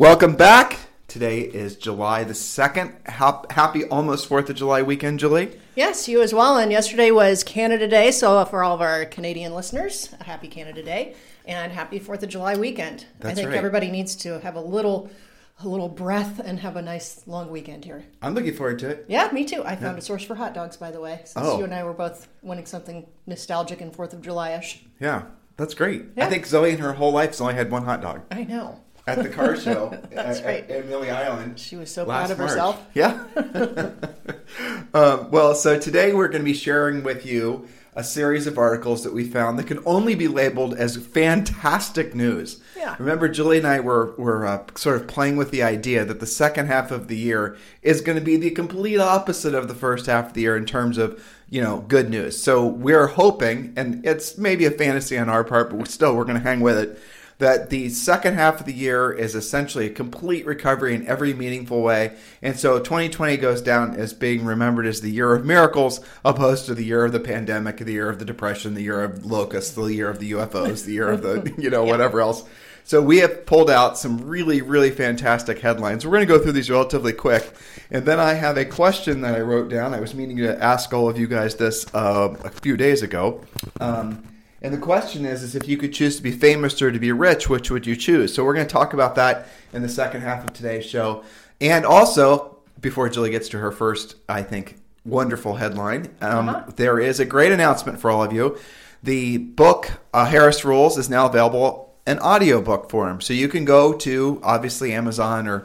Welcome back. Today is July the 2nd. Happy almost 4th of July weekend, Julie. Yes, you as well. And yesterday was Canada Day. So, uh, for all of our Canadian listeners, a happy Canada Day and happy 4th of July weekend. That's I think right. everybody needs to have a little a little breath and have a nice long weekend here. I'm looking forward to it. Yeah, me too. I found a source for hot dogs, by the way, since Oh. you and I were both wanting something nostalgic and 4th of July ish. Yeah, that's great. I think Zoe in her whole life has only had one hot dog I know. At the car show That's at, right. at Millie Island. She was so proud of March. herself. Yeah. um, well, so today we're going to be sharing with you a series of articles that we found that can only be labeled as fantastic news. Yeah. Remember, Julie and I were were uh, sort of playing with the idea that the second half of the year is going to be the complete opposite of the first half of the year in terms of you know good news. So we're hoping, and it's maybe a fantasy on our part, but we're still we're going to hang with it that the second half of the year is essentially a complete recovery in every meaningful way. And so 2020 goes down as being remembered as the year of miracles, opposed to the year of the pandemic, the year of the depression, the year of locusts, the year of the UFOs, the year of the, you know, whatever else. So we have pulled out some really, really fantastic headlines. We're going to go through these relatively quick. And then I have a question that I wrote down. I was meaning to ask all of you guys this uh, a few days ago. Um, and the question is, is if you could choose to be famous or to be rich, which would you choose? So we're going to talk about that in the second half of today's show. And also, before Julie gets to her first, I think, wonderful headline, um, Uh-huh. there is a great announcement for all of you. The book, uh, Harris Rules, is now available in audiobook form. So you can go to, obviously, Amazon or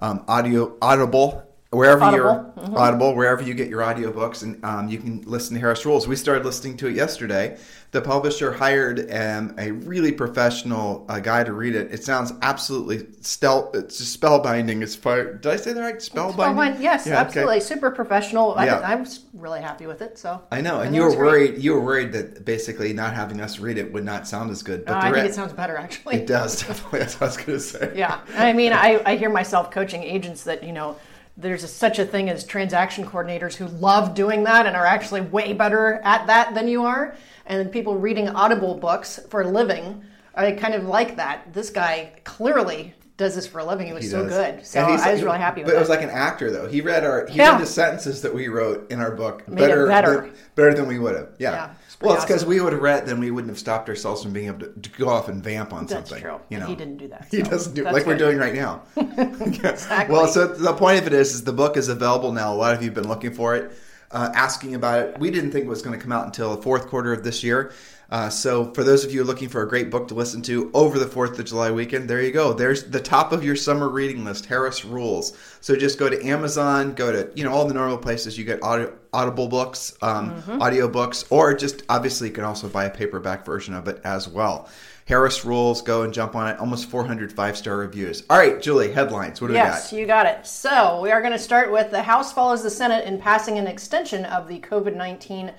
um, Audio Audible, wherever Audible, you're mhm. Audible, wherever you get your audiobooks, and um, you can listen to Harris Rules. We started listening to it yesterday. The publisher hired um, a really professional uh, guy to read it. It sounds absolutely stel- it's just spellbinding. As far did I say that right? Spellbinding. Spellbind, yes, Yeah, okay. absolutely. Super professional. Yeah. I, I was really happy with it. So I know, and you were it's great. worried. You were worried that basically not having us read it would not sound as good. Uh, I think re- it sounds better, actually. It does definitely. That's what I was going to say. Yeah, I mean, I, I hear myself coaching agents that you know there's a, such a thing as transaction coordinators who love doing that and are actually way better at that than you are, and people reading Audible books for a living. I kind of like that. This guy clearly does this for a living. He was He so does. good. So I was really happy with But it. was like an actor, though. He read our he Yeah. read the sentences that we wrote in our book Made it better. than, better than we would have. Yeah. Yeah, well, it's because awesome. we would have read, then we wouldn't have stopped ourselves from being able to, to go off and vamp on That's something. true. You know, He didn't do that, He doesn't do like we're doing right now. Exactly. Well, so the point of it is, is the book is available now. A lot of you have been looking for it, uh, asking about it. We didn't think it was going to come out until the fourth quarter of this year. Uh, so for those of you looking for a great book to listen to over the Fourth of July weekend, there you go. There's the top of your summer reading list, Harris Rules. So just go to Amazon, go to you know all the normal places you get audio, Audible books, um, audio books, or just obviously you can also buy a paperback version of it as well. Harris Rules, go and jump on it. Almost 400 five star reviews. All right, Julie, headlines. What do Yes, we got? Yes, you got it. So we are going to start with the House follows the Senate in passing an extension of the COVID nineteen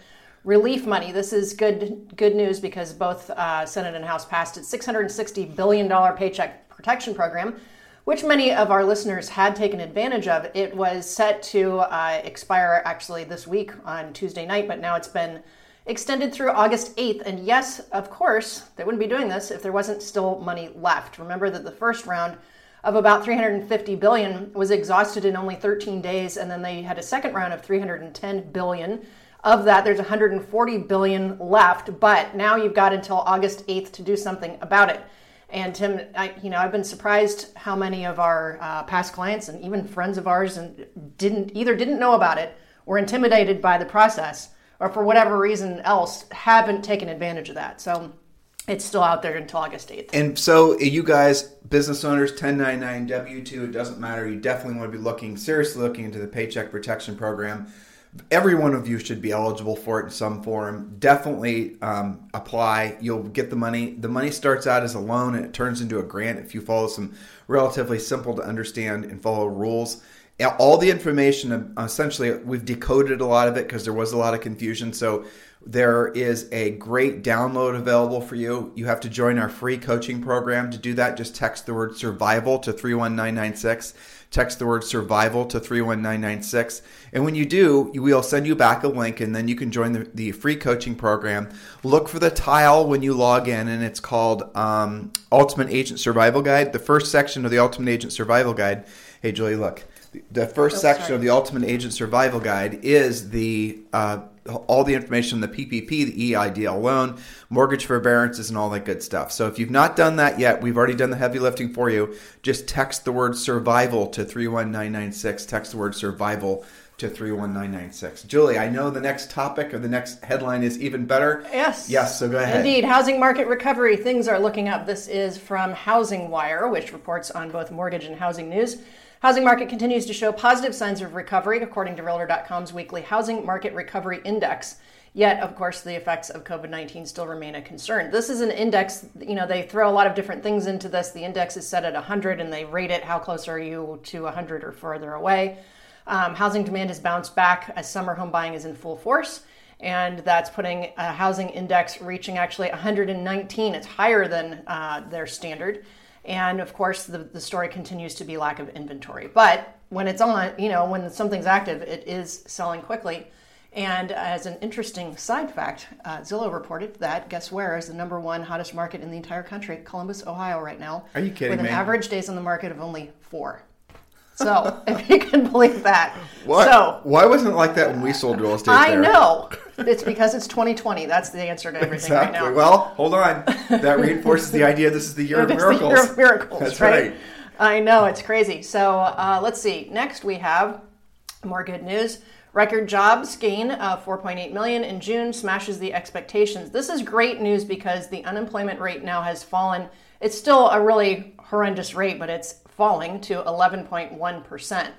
relief money. This is good good news because both uh, Senate and House passed its six hundred sixty billion dollar paycheck protection program, which many of our listeners had taken advantage of. It was set to uh, expire actually this week on Tuesday night, but now it's been extended through August 8th. And yes, of course, they wouldn't be doing this if there wasn't still money left. Remember that the first round of about 350 billion was exhausted in only 13 days and then they had a second round of 310 billion. Of that there's 140 billion left, but now you've got until August 8th to do something about it. And Tim, I, you know, I've been surprised how many of our uh, past clients and even friends of ours and didn't either didn't know about it, were intimidated by the process, or for whatever reason else haven't taken advantage of that. So it's still out there until August 8th. And so, you guys, business owners, 1099 W 2, it doesn't matter. You definitely want to be looking, seriously looking into the Paycheck Protection Program. Every one of you should be eligible for it in some form. Definitely um, apply. You'll get the money. The money starts out as a loan and it turns into a grant if you follow some relatively simple to understand and follow rules. All the information, essentially, we've decoded a lot of it because there was a lot of confusion. So there is a great download available for you. You have to join our free coaching program. To do that, just text the word survival to 31996 text the word survival to 31996. And when you do, we'll send you back a link and then you can join the, the free coaching program. Look for the tile when you log in, and it's called um, Ultimate Agent Survival Guide. The first section of the Ultimate Agent Survival Guide. Hey, Julie, look. The first oh, section sorry. of the Ultimate Agent Survival Guide is the uh, all the information on the PPP, the EIDL loan, mortgage forbearances, and all that good stuff. So if you've not done that yet, we've already done the heavy lifting for you. Just text the word survival to 31996. Text the word survival to 31996. Julie, I know the next topic or the next headline is even better. Yes. Yes, so go ahead. Indeed. Housing market recovery. Things are looking up. This is from Housing Wire, which reports on both mortgage and housing news. Housing market continues to show positive signs of recovery, according to Realtor.com's weekly Housing Market Recovery Index. Yet, of course, the effects of COVID 19 still remain a concern. This is an index, you know, they throw a lot of different things into this. The index is set at 100 and they rate it how close are you to 100 or further away. Um, housing demand has bounced back as summer home buying is in full force, and that's putting a housing index reaching actually 119. It's higher than uh, their standard. And of course, the, the story continues to be lack of inventory. But when it's on, you know, when something's active, it is selling quickly. And as an interesting side fact, uh, Zillow reported that guess where is the number one hottest market in the entire country, Columbus, Ohio, right now. Are you kidding with me? With an average days on the market of only four. So if you can believe that. What? So why wasn't it like that when we sold real estate? I there? know. It's because it's 2020. That's the answer to everything exactly. right now. Well, hold on. That reinforces the idea this is the year of miracles. The year of miracles. That's right. right. I know it's crazy. So uh, let's see. Next we have more good news. Record jobs gain of 4.8 million in June smashes the expectations. This is great news because the unemployment rate now has fallen. It's still a really horrendous rate, but it's falling to 11.1%.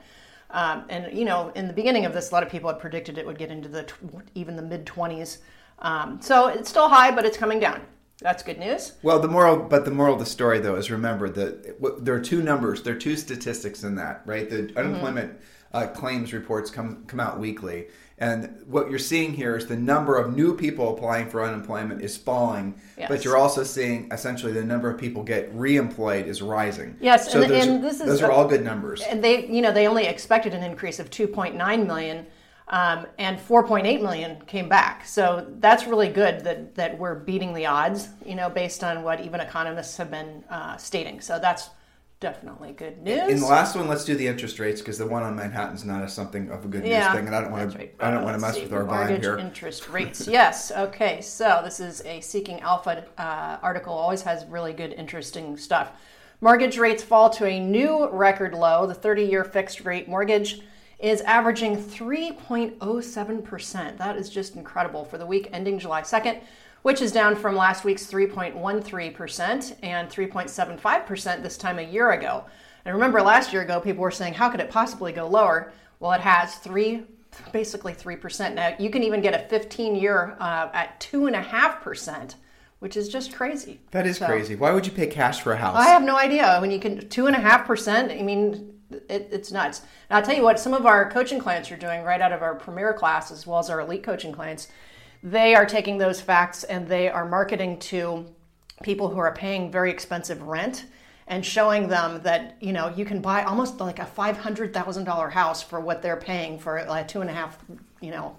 Um, and you know, in the beginning of this, a lot of people had predicted it would get into the tw- even the mid 20s. Um, so it's still high, but it's coming down. That's good news. Well, the moral, but the moral of the story, though, is remember that there are two numbers, there are two statistics in that, right? The mm-hmm. unemployment uh, claims reports come come out weekly, and what you're seeing here is the number of new people applying for unemployment is falling, yes. but you're also seeing essentially the number of people get reemployed is rising. Yes, so and, those, and this is those are all good numbers. And they, you know, they only expected an increase of 2.9 million. Um, and 4.8 million came back. So that's really good that, that we're beating the odds, you know, based on what even economists have been uh, stating. So that's definitely good news. In the last one, let's do the interest rates because the one on Manhattan's not a something of a good yeah, news thing, and I don't want to. I don't want to mess with our vibe here. interest rates. yes. Okay. So this is a Seeking Alpha uh, article. Always has really good, interesting stuff. Mortgage rates fall to a new record low. The 30-year fixed rate mortgage is averaging 3.07%. That is just incredible for the week ending July 2nd which is down from last week's 3.13% and 3.75% this time a year ago. And remember, last year ago, people were saying, how could it possibly go lower? Well, it has three, basically 3%. Now, you can even get a 15 year uh, at 2.5%. Which is just crazy. That is so, crazy. Why would you pay cash for a house? I have no idea. When you can two and a half percent, I mean, it, it's nuts. And I'll tell you what, some of our coaching clients are doing right out of our premier class, as well as our elite coaching clients they are taking those facts and they are marketing to people who are paying very expensive rent and showing them that you know you can buy almost like a five hundred thousand dollar house for what they're paying for a two and a half you know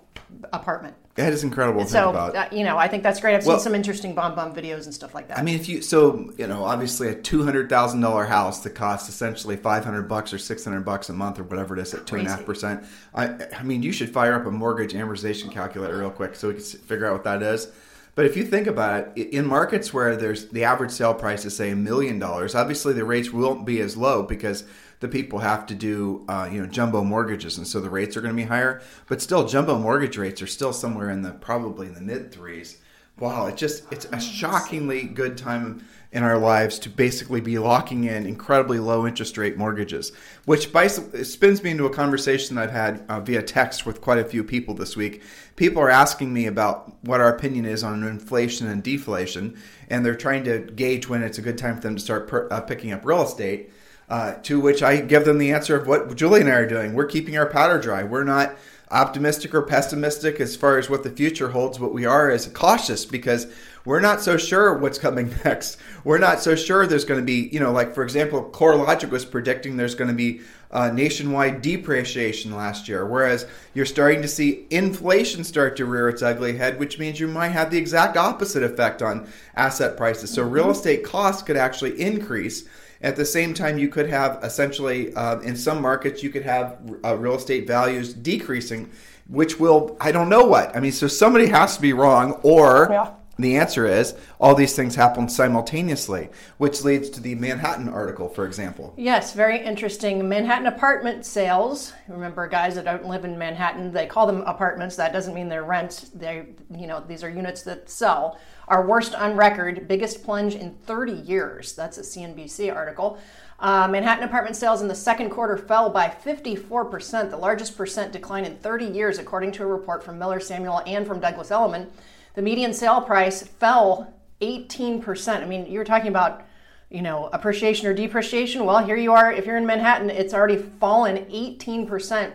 apartment. That is incredible to so, think about. Uh, you know, I think that's great. I've well, seen some interesting BombBomb videos and stuff like that. I mean, if you so you know, obviously a two hundred thousand dollar house that costs essentially five hundred bucks or six hundred bucks a month or whatever it is at two and a half percent. I I mean, you should fire up a mortgage amortization calculator real quick so we can figure out what that is. But if you think about it, in markets where there's the average sale price is say a million dollars, obviously the rates won't be as low because the people have to do uh, you know jumbo mortgages, and so the rates are going to be higher. But still, jumbo mortgage rates are still somewhere in the probably in the mid threes. wow, it just it's a shockingly good time in our lives to basically be locking in incredibly low interest rate mortgages, which by, spins me into a conversation I've had uh, via text with quite a few people this week. People are asking me about what our opinion is on inflation and deflation, and they're trying to gauge when it's a good time for them to start per, uh, picking up real estate. Uh, to which I give them the answer of what Julie and I are doing. We're keeping our powder dry. We're not optimistic or pessimistic as far as what the future holds, but we are as cautious because we're not so sure what's coming next. We're not so sure there's going to be, you know, like for example, CoreLogic was predicting there's going to be uh, nationwide depreciation last year, whereas you're starting to see inflation start to rear its ugly head, which means you might have the exact opposite effect on asset prices. So real estate costs could actually increase at the same time, you could have essentially, uh, in some markets, you could have uh, real estate values decreasing, which will, I don't know what. I mean, so somebody has to be wrong, or yeah. the answer is all these things happen simultaneously, which leads to the Manhattan article, for example. Yes, very interesting. Manhattan apartment sales. Remember, guys that don't live in Manhattan, they call them apartments. That doesn't mean they're rent. They, you know, these are units that sell our worst on record, biggest plunge in 30 years. That's a CNBC article. Uh, Manhattan apartment sales in the second quarter fell by 54%, the largest percent decline in 30 years, according to a report from Miller Samuel and from Douglas Elliman. The median sale price fell 18%. I mean, you're talking about you know, appreciation or depreciation. Well, here you are. If you're in Manhattan, it's already fallen 18%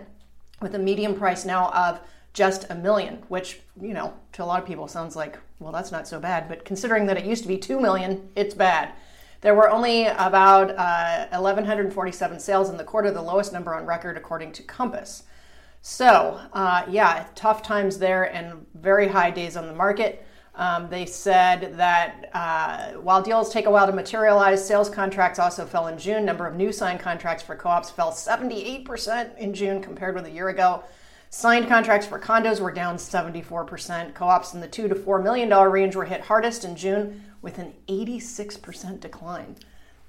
with a median price now of just a million, which, you know, to a lot of people sounds like, well, that's not so bad. But considering that it used to be 2 million, it's bad. There were only about uh, 1,147 sales in the quarter, the lowest number on record according to Compass. So, uh, yeah, tough times there and very high days on the market. Um, they said that uh, while deals take a while to materialize, sales contracts also fell in June. Number of new signed contracts for co ops fell 78% in June compared with a year ago. Signed contracts for condos were down 74%. Co ops in the two to $4 million range were hit hardest in June with an 86% decline.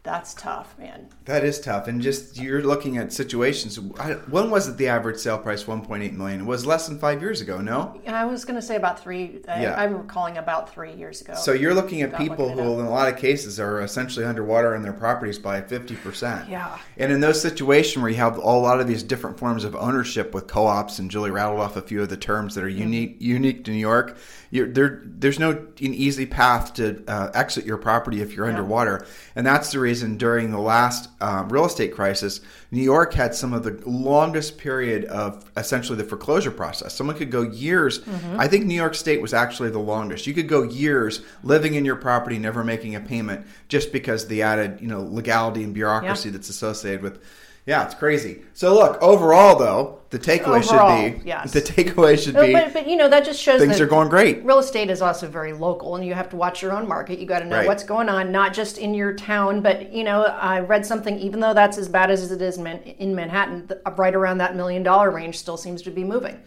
That's tough, man. That is tough, and just you're looking at situations. When was it the average sale price 1.8 million? It was less than five years ago. No, I was going to say about three. Yeah. I'm recalling about three years ago. So you're looking at people who, in a lot of cases, are essentially underwater in their properties by 50 percent. Yeah. And in those situations where you have a lot of these different forms of ownership with co-ops, and Julie rattled off a few of the terms that are mm-hmm. unique unique to New York. There, there's no an easy path to uh, exit your property if you're yeah. underwater, and that's the reason reason, during the last uh, real estate crisis, New York had some of the longest period of essentially the foreclosure process. Someone could go years. Mm-hmm. I think New York State was actually the longest. You could go years living in your property, never making a payment, just because the added you know legality and bureaucracy yeah. that's associated with yeah, it's crazy. So look, overall though, the takeaway overall, should be yes. the takeaway should be but, but you know that just shows things are going great. Real estate is also very local and you have to watch your own market. You got to know right. what's going on not just in your town, but you know, I read something even though that's as bad as it is in Manhattan, uh, right around that million dollar range still seems to be moving.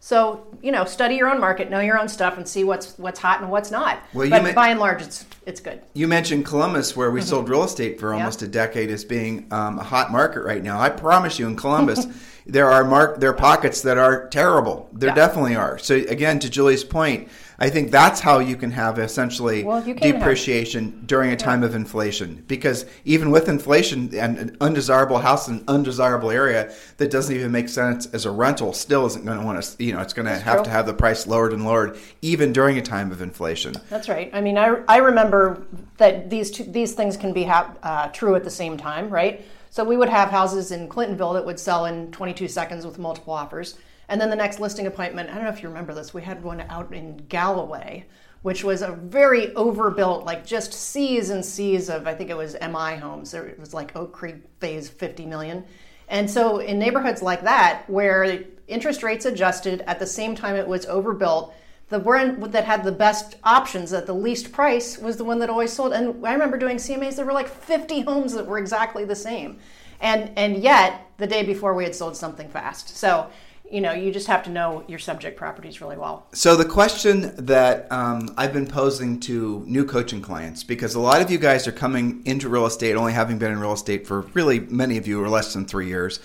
So you know, study your own market, know your own stuff, and see what's what's hot and what's not. Well, but ma- by and large, it's it's good. You mentioned Columbus, where we mm-hmm. sold real estate for almost yeah. a decade, as being um, a hot market right now. I promise you, in Columbus, there are mark there are pockets that are terrible. There yeah. definitely are. So again, to Julie's point, I think that's how you can have essentially well, depreciation have. during a time of inflation. Because even with inflation, and an undesirable house in an undesirable area that doesn't even make sense as a rental still isn't going to want to, you know, it's going to have true. to have the price lowered and lowered even during a time of inflation. That's right. I mean, I, I remember that these two, these things can be ha- uh, true at the same time, right? So we would have houses in Clintonville that would sell in 22 seconds with multiple offers and then the next listing appointment, I don't know if you remember this, we had one out in Galloway, which was a very overbuilt, like just seas and seas of, I think it was MI homes. It was like Oak Creek phase 50 million. And so in neighborhoods like that, where interest rates adjusted at the same time it was overbuilt, the one that had the best options at the least price was the one that always sold. And I remember doing CMAs, there were like 50 homes that were exactly the same. And, and yet, the day before we had sold something fast. So you know, you just have to know your subject properties really well. So the question that um, I've been posing to new coaching clients, because a lot of you guys are coming into real estate only having been in real estate for really many of you are less than three years,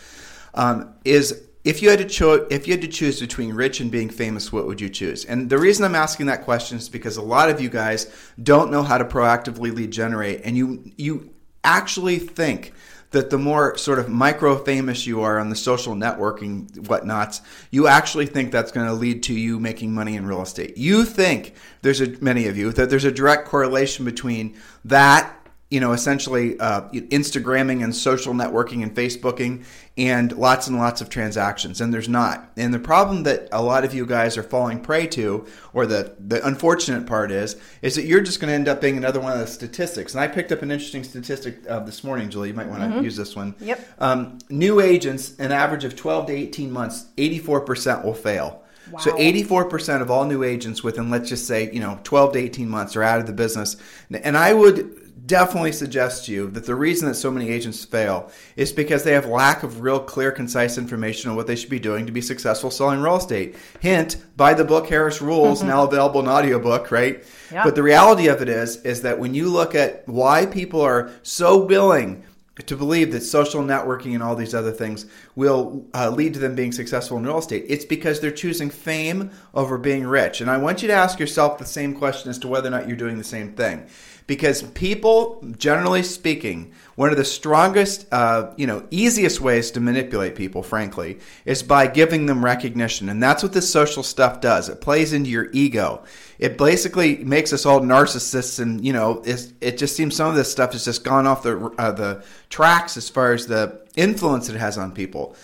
um, is if you had to cho- if you had to choose between rich and being famous, what would you choose? And the reason I'm asking that question is because a lot of you guys don't know how to proactively lead generate, and you you actually think that the more sort of micro famous you are on the social networking whatnots, you actually think that's going to lead to you making money in real estate. You think there's a many of you that there's a direct correlation between that you know, essentially uh, Instagramming and social networking and Facebooking and lots and lots of transactions. And there's not. And the problem that a lot of you guys are falling prey to, or the, the unfortunate part is, is that you're just going to end up being another one of the statistics. And I picked up an interesting statistic uh, this morning, Julie. You might want to mm-hmm. use this one. Yep. Um, new agents, an average of 12 to 18 months, 84% will fail. Wow. So 84% of all new agents within, let's just say, you know, 12 to 18 months are out of the business. And I would definitely suggest to you that the reason that so many agents fail is because they have lack of real clear concise information on what they should be doing to be successful selling real estate hint buy the book harris rules mm-hmm. now available in audiobook right yeah. but the reality of it is is that when you look at why people are so willing to believe that social networking and all these other things will uh, lead to them being successful in real estate. It's because they're choosing fame over being rich. And I want you to ask yourself the same question as to whether or not you're doing the same thing because people, generally speaking, one of the strongest, uh, you know, easiest ways to manipulate people, frankly, is by giving them recognition, and that's what this social stuff does. It plays into your ego. It basically makes us all narcissists, and you know, it just seems some of this stuff has just gone off the uh, the tracks as far as the influence it has on people.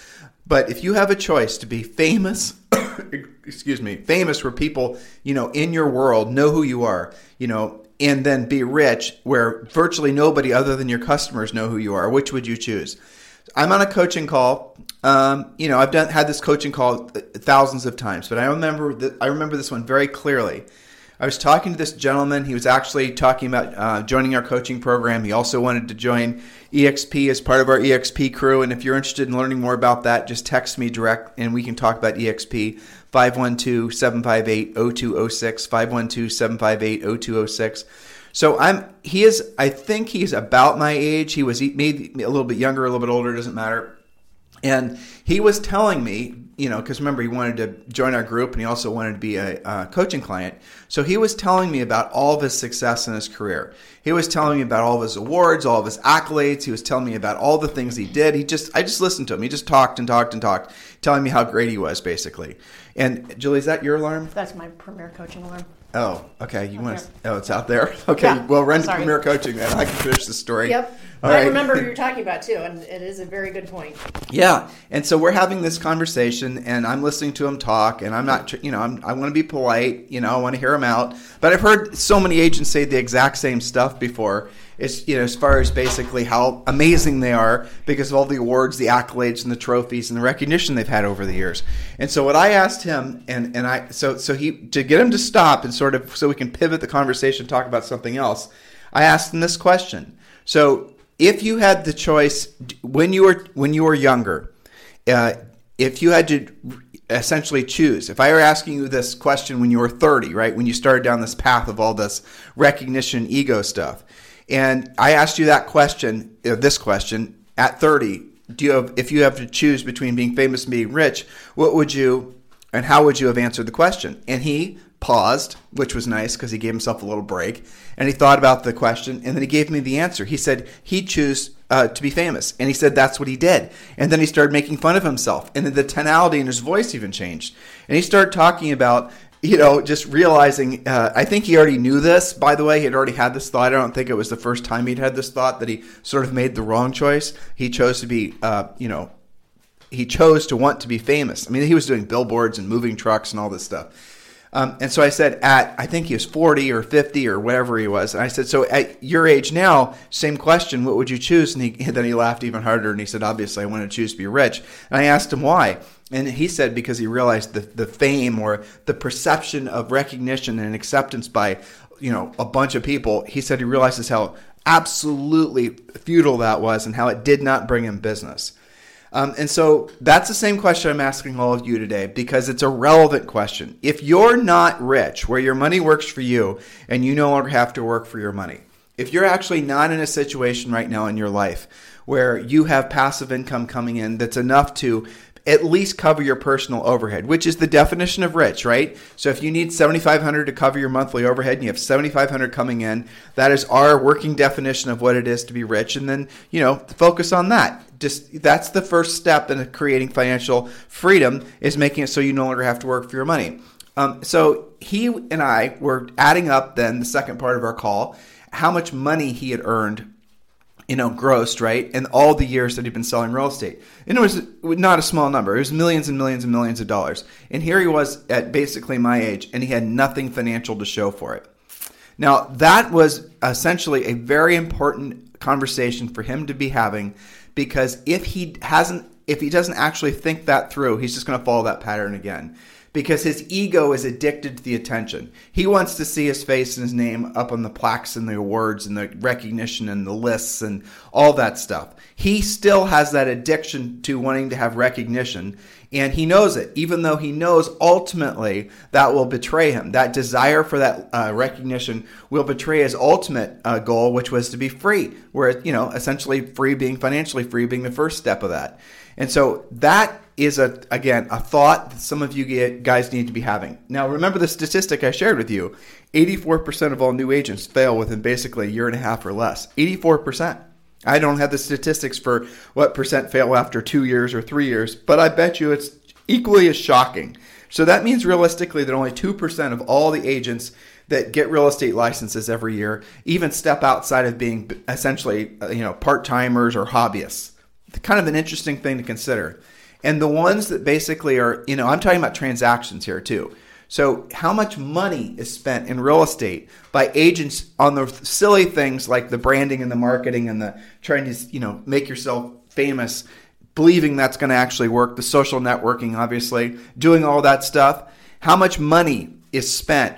But if you have a choice to be famous, excuse me, famous where people, you know, in your world know who you are, you know, and then be rich where virtually nobody other than your customers know who you are which would you choose? I'm on a coaching call. Um, you know i've done had this coaching call thousands of times but i remember that i remember this one very clearly. I was talking to this gentleman. He was actually talking about uh, joining our coaching program. He also wanted to join eXp as part of our eXp crew and if you're interested in learning more about that just text me direct and we can talk about eXp 512 758 0206, 512 758 0206. So I'm he is I think he's about my age. He was maybe a little bit younger, a little bit older, doesn't matter. And he was telling me, you know, because remember he wanted to join our group and he also wanted to be a, a, coaching client. So he was telling me about all of his success in his career. He was telling me about all of his awards, all of his accolades. He was telling me about all the things he did. He just, I just listened to him. He just talked and talked and talked, telling me how great he was, basically. And Julie, is that your alarm? That's my premier coaching alarm. Oh, okay. You want to? Oh, it's out there. Okay. Yeah. Well, run to Premier Coaching, then I can finish the story. Yep. All I right. remember who you're talking about too, and it is a very good point. Yeah, and so we're having this conversation, and I'm listening to him talk, and I'm not, you know, I'm, I want to be polite, you know, I want to hear him out, but I've heard so many agents say the exact same stuff before. It's you know, as far as basically how amazing they are because of all the awards, the accolades, and the trophies and the recognition they've had over the years. And so what I asked him, and and I so so he to get him to stop and sort of so we can pivot the conversation, talk about something else. I asked him this question. So if you had the choice when you were when you were younger, uh, if you had to essentially choose, if I were asking you this question when you were 30, right, when you started down this path of all this recognition, ego stuff, and I asked you that question, uh, this question at 30, do you have, if you have to choose between being famous and being rich, what would you and how would you have answered the question? And he paused, which was nice because he gave himself a little break, and he thought about the question, and then he gave me the answer. He said he'd choose uh, to be famous, and he said that's what he did. And then he started making fun of himself, and then the tonality in his voice even changed, and he started talking about. You know, just realizing, uh, I think he already knew this, by the way. He had already had this thought. I don't think it was the first time he'd had this thought that he sort of made the wrong choice. He chose to be, uh, you know, he chose to want to be famous. I mean, he was doing billboards and moving trucks and all this stuff. Um, and so I said, at I think he was 40 or 50 or whatever he was. And I said, so at your age now, same question, what would you choose? And, he, and then he laughed even harder and he said, obviously, I want to choose to be rich. And I asked him why. And he said because he realized the, the fame or the perception of recognition and acceptance by, you know, a bunch of people. He said he realizes how absolutely futile that was and how it did not bring him business. Um, and so that's the same question I'm asking all of you today because it's a relevant question. If you're not rich, where your money works for you and you no longer have to work for your money, if you're actually not in a situation right now in your life where you have passive income coming in that's enough to at least cover your personal overhead, which is the definition of rich, right? So if you need 7500 to cover your monthly overhead and you have 7500 coming in, that is our working definition of what it is to be rich and then, you know, focus on that. Just that's the first step in creating financial freedom is making it so you no longer have to work for your money. Um, so he and I were adding up then the second part of our call, how much money he had earned you know, grossed, right? And all the years that he'd been selling real estate. And it was not a small number. It was millions and millions and millions of dollars. And here he was at basically my age, and he had nothing financial to show for it. Now, that was essentially a very important conversation for him to be having because if he hasn't, if he doesn't actually think that through, he's just going to follow that pattern again because his ego is addicted to the attention. He wants to see his face and his name up on the plaques and the awards and the recognition and the lists and all that stuff. He still has that addiction to wanting to have recognition and he knows it, even though he knows ultimately that will betray him. That desire for that uh, recognition will betray his ultimate uh, goal, which was to be free, where, you know, essentially free being financially free being the first step of that. And so that is a again a thought that some of you guys need to be having. Now, remember the statistic I shared with you: eighty-four percent of all new agents fail within basically a year and a half or less. Eighty-four percent. I don't have the statistics for what percent fail after two years or three years, but I bet you it's equally as shocking. So that means realistically that only two percent of all the agents that get real estate licenses every year even step outside of being essentially uh, you know part timers or hobbyists. Kind of an interesting thing to consider. And the ones that basically are, you know, I'm talking about transactions here too. So, how much money is spent in real estate by agents on the silly things like the branding and the marketing and the trying to, you know, make yourself famous, believing that's going to actually work, the social networking, obviously, doing all that stuff? How much money is spent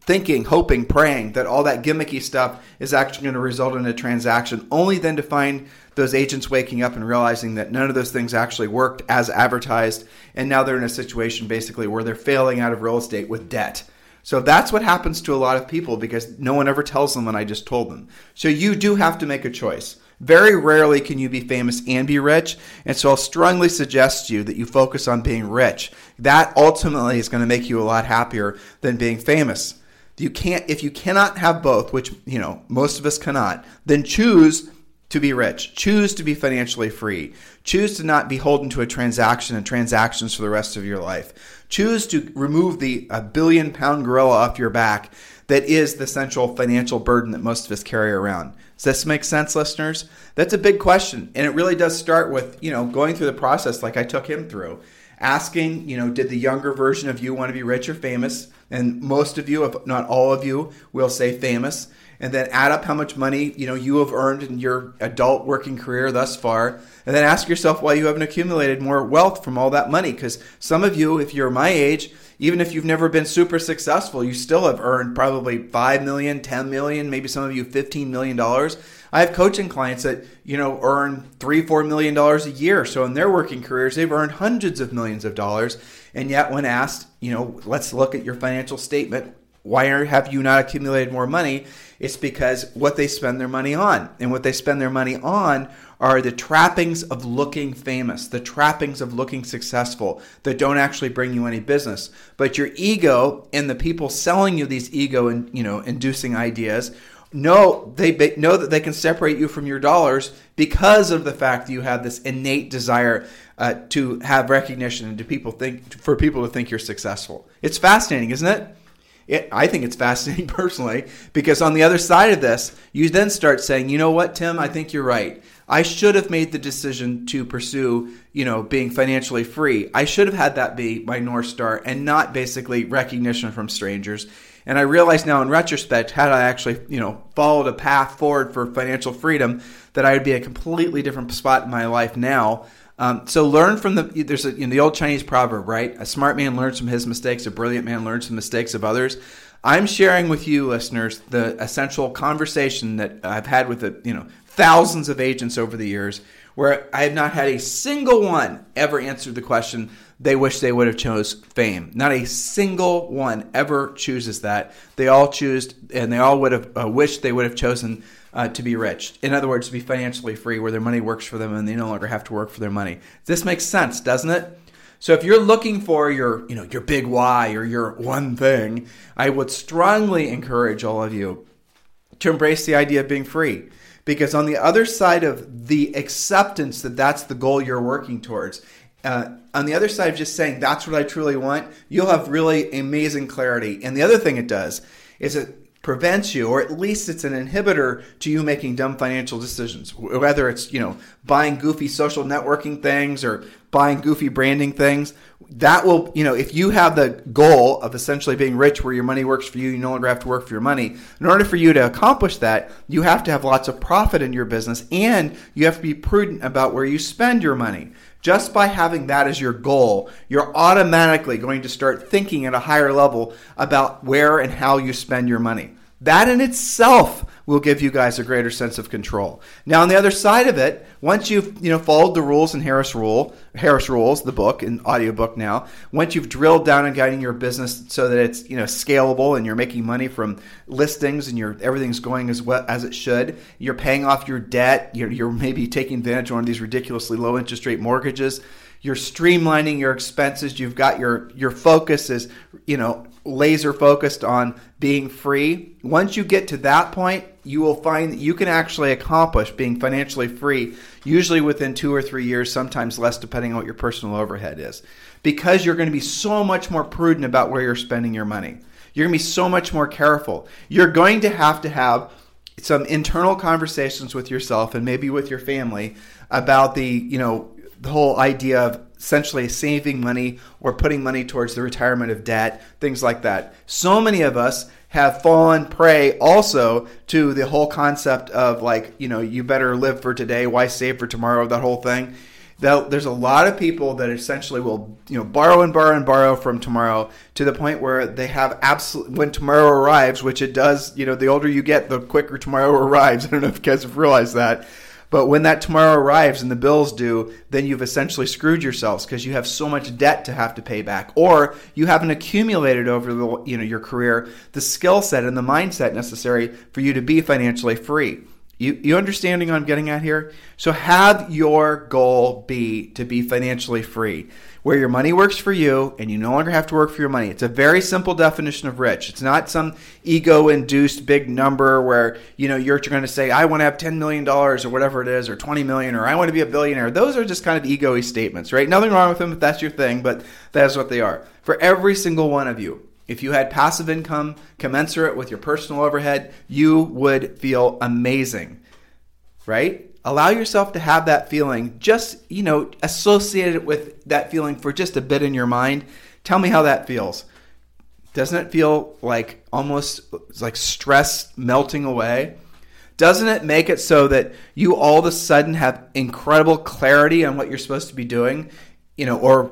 thinking, hoping, praying that all that gimmicky stuff is actually going to result in a transaction, only then to find those agents waking up and realizing that none of those things actually worked as advertised. And now they're in a situation basically where they're failing out of real estate with debt. So that's what happens to a lot of people because no one ever tells them when I just told them. So you do have to make a choice. Very rarely can you be famous and be rich. And so I'll strongly suggest to you that you focus on being rich. That ultimately is going to make you a lot happier than being famous. You can't if you cannot have both, which you know most of us cannot, then choose to be rich. Choose to be financially free. Choose to not be beholden to a transaction and transactions for the rest of your life. Choose to remove the a billion pound gorilla off your back that is the central financial burden that most of us carry around. Does this make sense, listeners? That's a big question. And it really does start with, you know, going through the process like I took him through. Asking, you know, did the younger version of you want to be rich or famous? And most of you, if not all of you, will say famous and then add up how much money you know you have earned in your adult working career thus far and then ask yourself why you haven't accumulated more wealth from all that money because some of you if you're my age even if you've never been super successful you still have earned probably 5 million 10 million maybe some of you 15 million dollars. I have coaching clients that you know earn 3 4 million dollars a year so in their working careers they've earned hundreds of millions of dollars. And yet when asked you know let's look at your financial statement why have you not accumulated more money? It's because what they spend their money on. And what they spend their money on are the trappings of looking famous, the trappings of looking successful that don't actually bring you any business. But your ego and the people selling you these ego and you know inducing ideas know they know that they can separate you from your dollars because of the fact that you have this innate desire uh, to have recognition and to people think for people to think you're successful. It's fascinating, isn't it? It, I think it's fascinating personally because on the other side of this, you then start saying, you know what, Tim, I think you're right. I should have made the decision to pursue, you know, being financially free. I should have had that be my North Star and not basically recognition from strangers. And I realize now in retrospect, had I actually, you know, followed a path forward for financial freedom, that I would be a completely different spot in my life now um, so learn from the there's a, know, the old Chinese proverb, right? A smart man learns from his mistakes. A brilliant man learns from the mistakes of others. I'm sharing with you, listeners, the essential conversation that I've had with the you know thousands of agents over the years, where I have not had a single one ever answer the question they wish they would have chose fame. Not a single one ever chooses that. They all choose, and they all would have uh, wished they would have chosen uh, to be rich. In other words, to be financially free, where their money works for them and they no longer have to work for their money. This makes sense, doesn't it? So if you're looking for your, you know, your big why or your one thing, I would strongly encourage all of you to embrace the idea of being free. Because on the other side of the acceptance that that's the goal you're working towards, uh, on the other side of just saying that's what I truly want, you'll have really amazing clarity. And the other thing it does is it prevents you, or at least it's an inhibitor to you making dumb financial decisions. Whether it's, you know, buying goofy social networking things or buying goofy branding things, that will, you know, if you have the goal of essentially being rich where your money works for you, you no longer have to work for your money. In order for you to accomplish that, you have to have lots of profit in your business and you have to be prudent about where you spend your money. Just by having that as your goal, you're automatically going to start thinking at a higher level about where and how you spend your money. That in itself will give you guys a greater sense of control. Now, on the other side of it, once you've you know followed the rules in Harris Rule, Harris Rules, the book and audiobook now, once you've drilled down on guiding your business so that it's you know scalable and you're making money from listings and your everything's going as well as it should, you're paying off your debt, you're, you're maybe taking advantage of one of these ridiculously low interest rate mortgages you're streamlining your expenses you've got your your focus is you know laser focused on being free once you get to that point you will find that you can actually accomplish being financially free, usually within two or three years, sometimes less, depending on what your personal overhead is. Because you're going to be so much more prudent about where you're spending your money. You're going to be so much more careful. You're going to have to have some internal conversations with yourself and maybe with your family about the, you know, the whole idea of essentially saving money or putting money towards the retirement of debt, things like that. So many of us have fallen prey also to the whole concept of like, you know, you better live for today, why save for tomorrow, that whole thing. There's a lot of people that essentially will, you know, borrow and borrow and borrow from tomorrow to the point where they have absolute, when tomorrow arrives, which it does, you know, the older you get, the quicker tomorrow arrives. I don't know if you guys have realized that but when that tomorrow arrives and the bills due, then you've essentially screwed yourselves because you have so much debt to have to pay back, or you haven't accumulated over the you know your career the skill set and the mindset necessary for you to be financially free. You, you understanding what I'm getting at here? So have your goal be to be financially free where your money works for you and you no longer have to work for your money. It's a very simple definition of rich. It's not some ego induced big number where, you know, you're going to say, I want to have $10 million or whatever it is, or 20 million, or I want to be a billionaire. Those are just kind of ego statements, right? Nothing wrong with them if that's your thing, but that's what they are. For every single one of you, if you had passive income commensurate with your personal overhead, you would feel amazing, right? allow yourself to have that feeling. Just you know associate it with that feeling for just a bit in your mind. Tell me how that feels. Doesn't it feel like almost like stress melting away? Doesn't it make it so that you all of a sudden have incredible clarity on what you're supposed to be doing you know or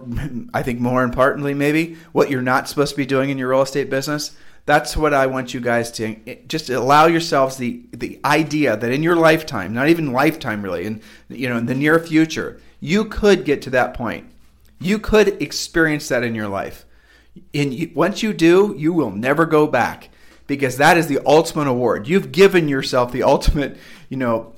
i think more importantly maybe what you're not supposed to be doing in your real estate business that's what I want you guys to eh, just allow yourselves the the idea that in your lifetime, not even lifetime really, and you know in the near future, you could get to that point. You could experience that in your life. And once you do, you will never go back because that is the ultimate award. You've given yourself the ultimate, you know,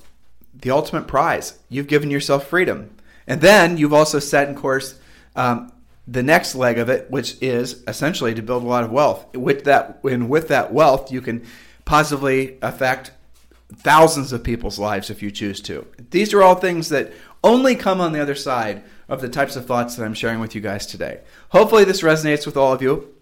the ultimate prize. You've given yourself freedom, and then you've also set in course um, the next leg of it, which is essentially to build a lot of wealth. With that, and with that wealth, you can positively affect thousands of people's lives if you choose to. These are all things that only come on the other side of the types of thoughts that I'm sharing with you guys today. Hopefully, this resonates with all of you.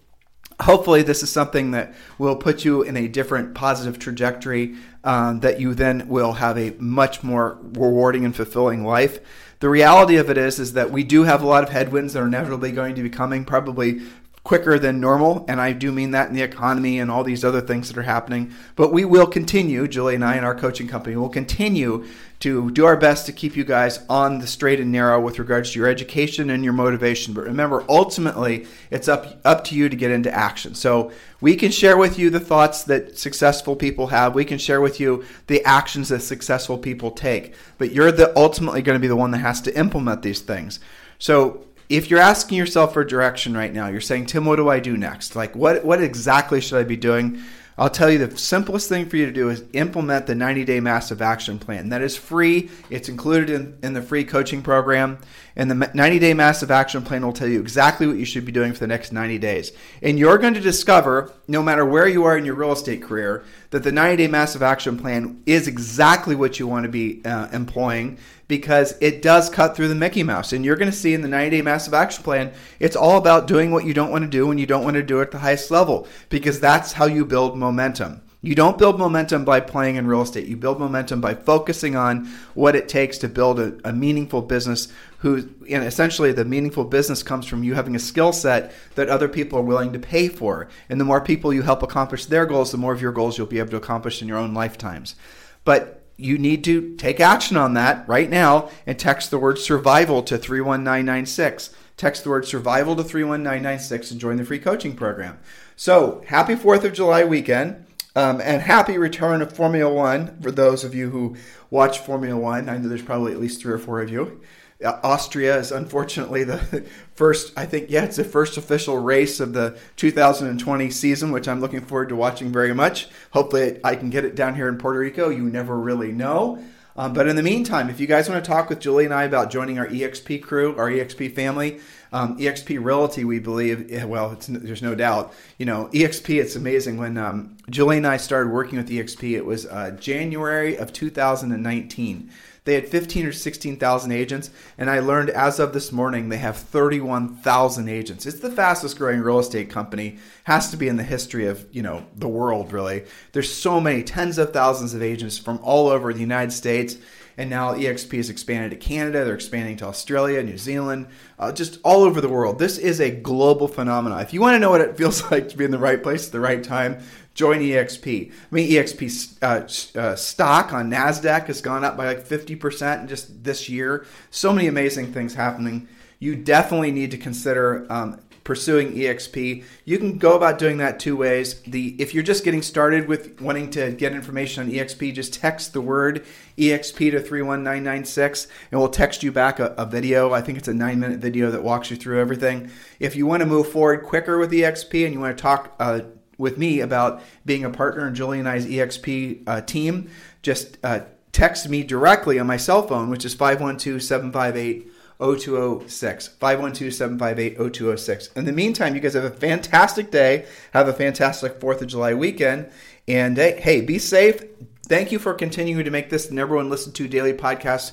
Hopefully, this is something that will put you in a different positive trajectory um, that you then will have a much more rewarding and fulfilling life the reality of it is is that we do have a lot of headwinds that are inevitably going to be coming probably quicker than normal and i do mean that in the economy and all these other things that are happening but we will continue julie and i and our coaching company will continue to do our best to keep you guys on the straight and narrow with regards to your education and your motivation. But remember, ultimately, it's up up to you to get into action. So we can share with you the thoughts that successful people have. We can share with you the actions that successful people take. But you're the ultimately going to be the one that has to implement these things. So if you're asking yourself for direction right now, you're saying, Tim, what do I do next? Like, what what exactly should I be doing? I'll tell you the simplest thing for you to do is implement the 90 day massive action plan. That is free, it's included in, in the free coaching program. And the 90 day massive action plan will tell you exactly what you should be doing for the next 90 days. And you're going to discover, no matter where you are in your real estate career, that the 90 day massive action plan is exactly what you want to be uh, employing because it does cut through the Mickey Mouse. And you're going to see in the 90 day massive action plan, it's all about doing what you don't want to do when you don't want to do it at the highest level because that's how you build momentum. You don't build momentum by playing in real estate. You build momentum by focusing on what it takes to build a, a meaningful business. Who, and essentially, the meaningful business comes from you having a skill set that other people are willing to pay for. And the more people you help accomplish their goals, the more of your goals you'll be able to accomplish in your own lifetimes. But you need to take action on that right now and text the word survival to 31996. Text the word survival to 31996 and join the free coaching program. So, happy 4th of July weekend. Um, and happy return of Formula One for those of you who watch Formula One. I know there's probably at least three or four of you. Uh, Austria is unfortunately the first, I think, yeah, it's the first official race of the 2020 season, which I'm looking forward to watching very much. Hopefully, I can get it down here in Puerto Rico. You never really know. Um, but in the meantime, if you guys want to talk with Julie and I about joining our eXp crew, our eXp family, um, eXp Realty, we believe, eh, well, there's no doubt. You know, eXp, it's amazing. When um, Julie and I started working with eXp, it was uh, January of 2019. They had 15 or 16,000 agents, and I learned as of this morning they have 31,000 agents. It's the fastest growing real estate company, has to be in the history of, you know, the world really. There's so many tens of thousands of agents from all over the United States and now eXp has expanded to Canada. They're expanding to Australia, New Zealand, uh, just all over the world. This is a global phenomenon. If you want to know what it feels like to be in the right place at the right time, join eXp. I mean, eXp uh, uh, stock on NASDAQ has gone up by like 50% just this year. So many amazing things happening. You definitely need to consider um, pursuing eXp. You can go about doing that two ways. The if you're just getting started with wanting to get information on eXp, just text the word eXp to 31996 and we'll text you back a, a video. I think it's a 9-minute video that walks you through everything. If you want to move forward quicker with eXp and you want to talk uh, with me about being a partner in Julie and I's eXp uh, team, just uh, text me directly on my cell phone, which is 512 758 0206. 512 758 0206. In the meantime, you guys have a fantastic day. Have a fantastic 4th of July weekend. And hey, be safe. Thank you for continuing to make this the number one listened to daily podcast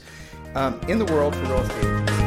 um, in the world for real estate.